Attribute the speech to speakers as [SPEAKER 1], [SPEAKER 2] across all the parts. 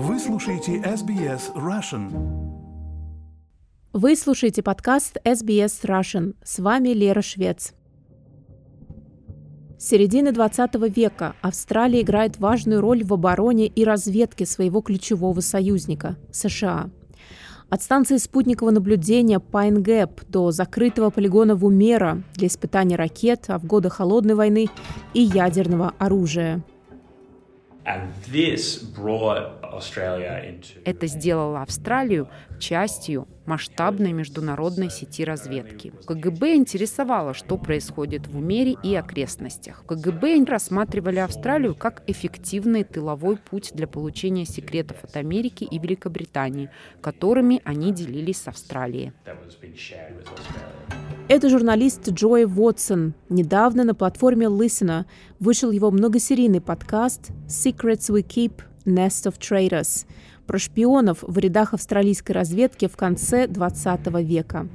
[SPEAKER 1] Вы слушаете SBS Russian.
[SPEAKER 2] Вы слушаете подкаст SBS Russian. С вами Лера Швец. С середины 20 века Австралия играет важную роль в обороне и разведке своего ключевого союзника – США. От станции спутникового наблюдения Пайн Гэп до закрытого полигона Вумера для испытаний ракет, а в годы Холодной войны и ядерного оружия –
[SPEAKER 3] это сделало Австралию частью масштабной международной сети разведки. КГБ интересовало, что происходит в Умере и окрестностях. КГБ рассматривали Австралию как эффективный тыловой путь для получения секретов от Америки и Великобритании, которыми они делились с Австралией.
[SPEAKER 2] Это журналист Джой Уотсон. Недавно на платформе Listener вышел его многосерийный подкаст «Secrets We Keep – Nest of Traitors» про шпионов в рядах австралийской разведки в конце 20 века.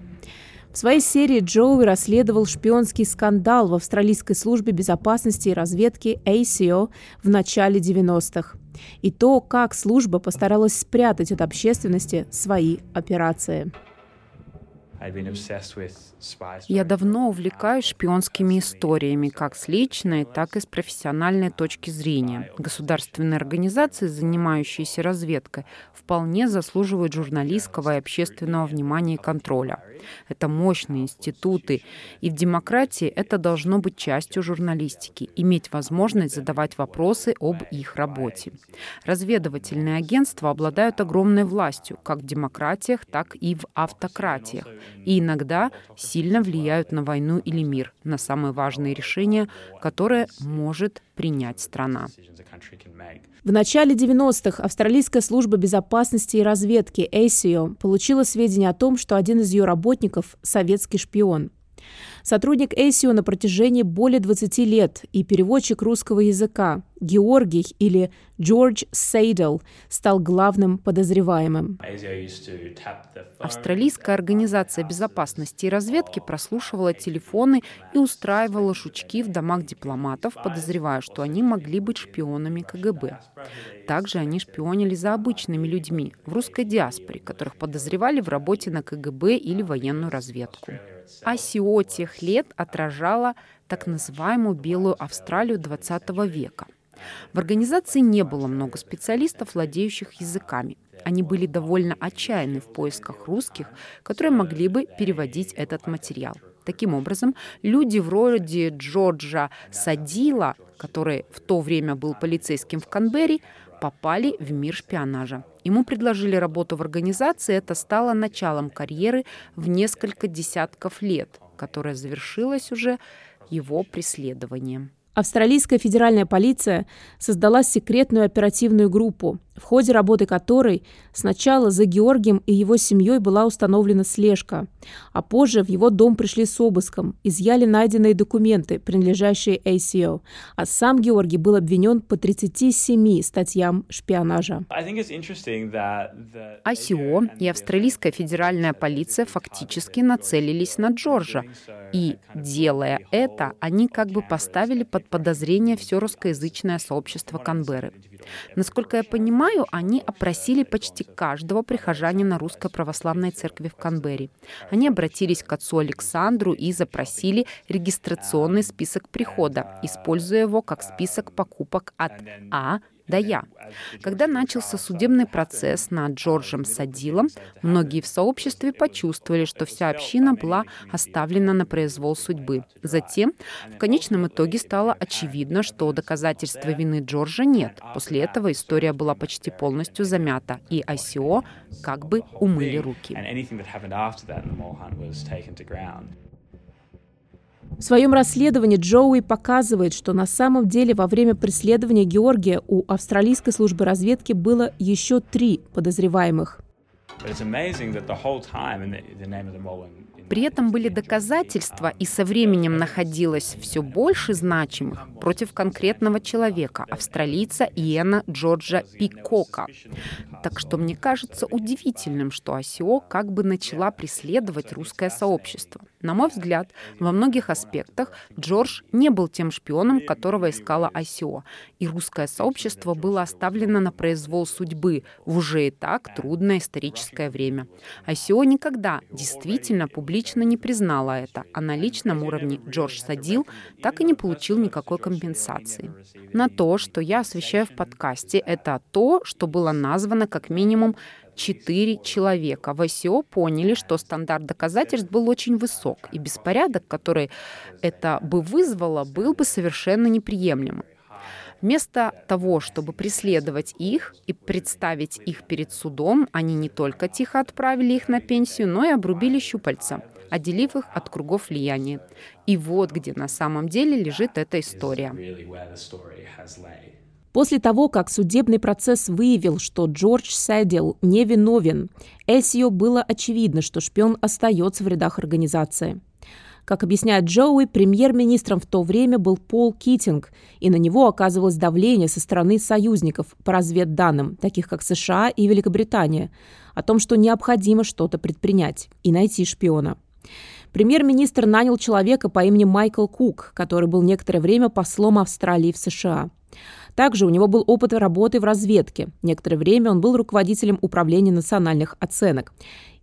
[SPEAKER 2] В своей серии Джоуи расследовал шпионский скандал в австралийской службе безопасности и разведки ACO в начале 90-х и то, как служба постаралась спрятать от общественности свои операции.
[SPEAKER 3] Я давно увлекаюсь шпионскими историями, как с личной, так и с профессиональной точки зрения. Государственные организации, занимающиеся разведкой, вполне заслуживают журналистского и общественного внимания и контроля. Это мощные институты, и в демократии это должно быть частью журналистики, иметь возможность задавать вопросы об их работе. Разведывательные агентства обладают огромной властью как в демократиях, так и в автократиях, и иногда сильно влияют на войну или мир, на самые важные решения, которые может принять страна.
[SPEAKER 2] В начале 90-х Австралийская служба безопасности и разведки ASIO получила сведения о том, что один из ее работников – советский шпион. Сотрудник ASIO на протяжении более 20 лет и переводчик русского языка Георгий или Джордж Сейдл стал главным подозреваемым.
[SPEAKER 3] Австралийская организация безопасности и разведки прослушивала телефоны и устраивала шучки в домах дипломатов, подозревая, что они могли быть шпионами КГБ. Также они шпионили за обычными людьми в русской диаспоре, которых подозревали в работе на КГБ или военную разведку. АСИО тех лет отражала так называемую «белую Австралию» 20 века. В организации не было много специалистов, владеющих языками. Они были довольно отчаянны в поисках русских, которые могли бы переводить этот материал. Таким образом, люди вроде Джорджа Садила, который в то время был полицейским в Канберре, попали в мир шпионажа. Ему предложили работу в организации, это стало началом карьеры в несколько десятков лет, которая завершилась уже его преследованием.
[SPEAKER 2] Австралийская федеральная полиция создала секретную оперативную группу, в ходе работы которой сначала за Георгием и его семьей была установлена слежка, а позже в его дом пришли с обыском, изъяли найденные документы, принадлежащие ACO, а сам Георгий был обвинен по 37 статьям шпионажа.
[SPEAKER 3] ACO и австралийская федеральная полиция фактически нацелились на Джорджа, и, делая это, они как бы поставили под подозрение все русскоязычное сообщество Канберры. Насколько я понимаю, они опросили почти каждого прихожанина Русской Православной Церкви в Канберре. Они обратились к отцу Александру и запросили регистрационный список прихода, используя его как список покупок от А да я. Когда начался судебный процесс над Джорджем Садилом, многие в сообществе почувствовали, что вся община была оставлена на произвол судьбы. Затем, в конечном итоге стало очевидно, что доказательства вины Джорджа нет. После этого история была почти полностью замята, и ICO как бы умыли руки.
[SPEAKER 2] В своем расследовании Джоуи показывает, что на самом деле во время преследования Георгия у австралийской службы разведки было еще три подозреваемых.
[SPEAKER 3] При этом были доказательства, и со временем находилось все больше значимых против конкретного человека, австралийца Иена Джорджа Пикока. Так что мне кажется удивительным, что ICO как бы начала преследовать русское сообщество. На мой взгляд, во многих аспектах Джордж не был тем шпионом, которого искала ICO, и русское сообщество было оставлено на произвол судьбы в уже и так трудное историческое время. ICO никогда действительно публично не признала это, а на личном уровне Джордж Садил так и не получил никакой компенсации. На то, что я освещаю в подкасте, это то, что было названо как минимум четыре человека. В ICO поняли, что стандарт доказательств был очень высок, и беспорядок, который это бы вызвало, был бы совершенно неприемлемым. Вместо того, чтобы преследовать их и представить их перед судом, они не только тихо отправили их на пенсию, но и обрубили щупальца, отделив их от кругов влияния. И вот где на самом деле лежит эта история.
[SPEAKER 2] После того, как судебный процесс выявил, что Джордж Сэддил невиновен, Эсио было очевидно, что шпион остается в рядах организации. Как объясняет Джоуи, премьер-министром в то время был Пол Китинг, и на него оказывалось давление со стороны союзников по разведданным, таких как США и Великобритания, о том, что необходимо что-то предпринять и найти шпиона. Премьер-министр нанял человека по имени Майкл Кук, который был некоторое время послом Австралии в США – также у него был опыт работы в разведке. Некоторое время он был руководителем управления национальных оценок.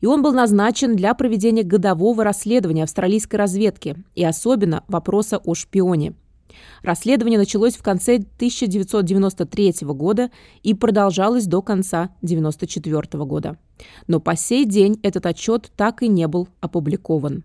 [SPEAKER 2] И он был назначен для проведения годового расследования австралийской разведки и особенно вопроса о шпионе. Расследование началось в конце 1993 года и продолжалось до конца 1994 года. Но по сей день этот отчет так и не был опубликован.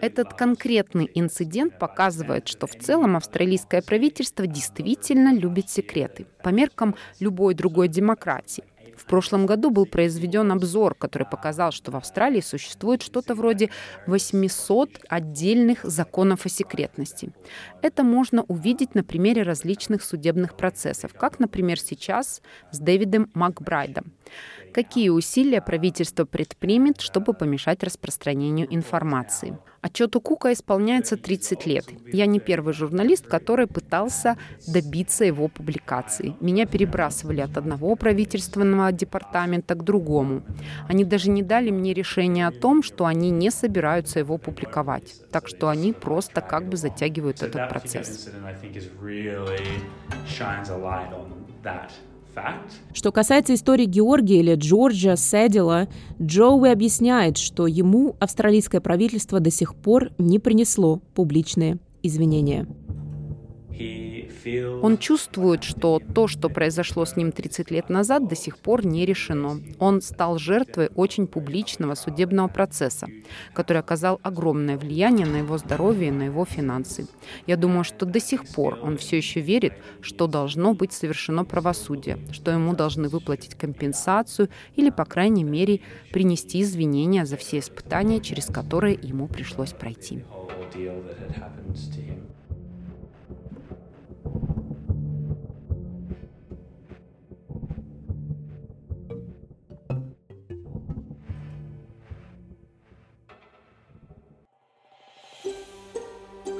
[SPEAKER 3] Этот конкретный инцидент показывает, что в целом австралийское правительство действительно любит секреты по меркам любой другой демократии. В прошлом году был произведен обзор, который показал, что в Австралии существует что-то вроде 800 отдельных законов о секретности. Это можно увидеть на примере различных судебных процессов, как, например, сейчас с Дэвидом Макбрайдом. Какие усилия правительство предпримет, чтобы помешать распространению информации? Отчету Кука исполняется 30 лет. Я не первый журналист, который пытался добиться его публикации. Меня перебрасывали от одного правительственного департамента к другому. Они даже не дали мне решение о том, что они не собираются его публиковать. Так что они просто как бы затягивают этот процесс.
[SPEAKER 2] Что касается истории Георгия или Джорджа Сэддила, Джоуи объясняет, что ему австралийское правительство до сих пор не принесло публичные извинения.
[SPEAKER 3] Он чувствует, что то, что произошло с ним 30 лет назад, до сих пор не решено. Он стал жертвой очень публичного судебного процесса, который оказал огромное влияние на его здоровье и на его финансы. Я думаю, что до сих пор он все еще верит, что должно быть совершено правосудие, что ему должны выплатить компенсацию или, по крайней мере, принести извинения за все испытания, через которые ему пришлось пройти.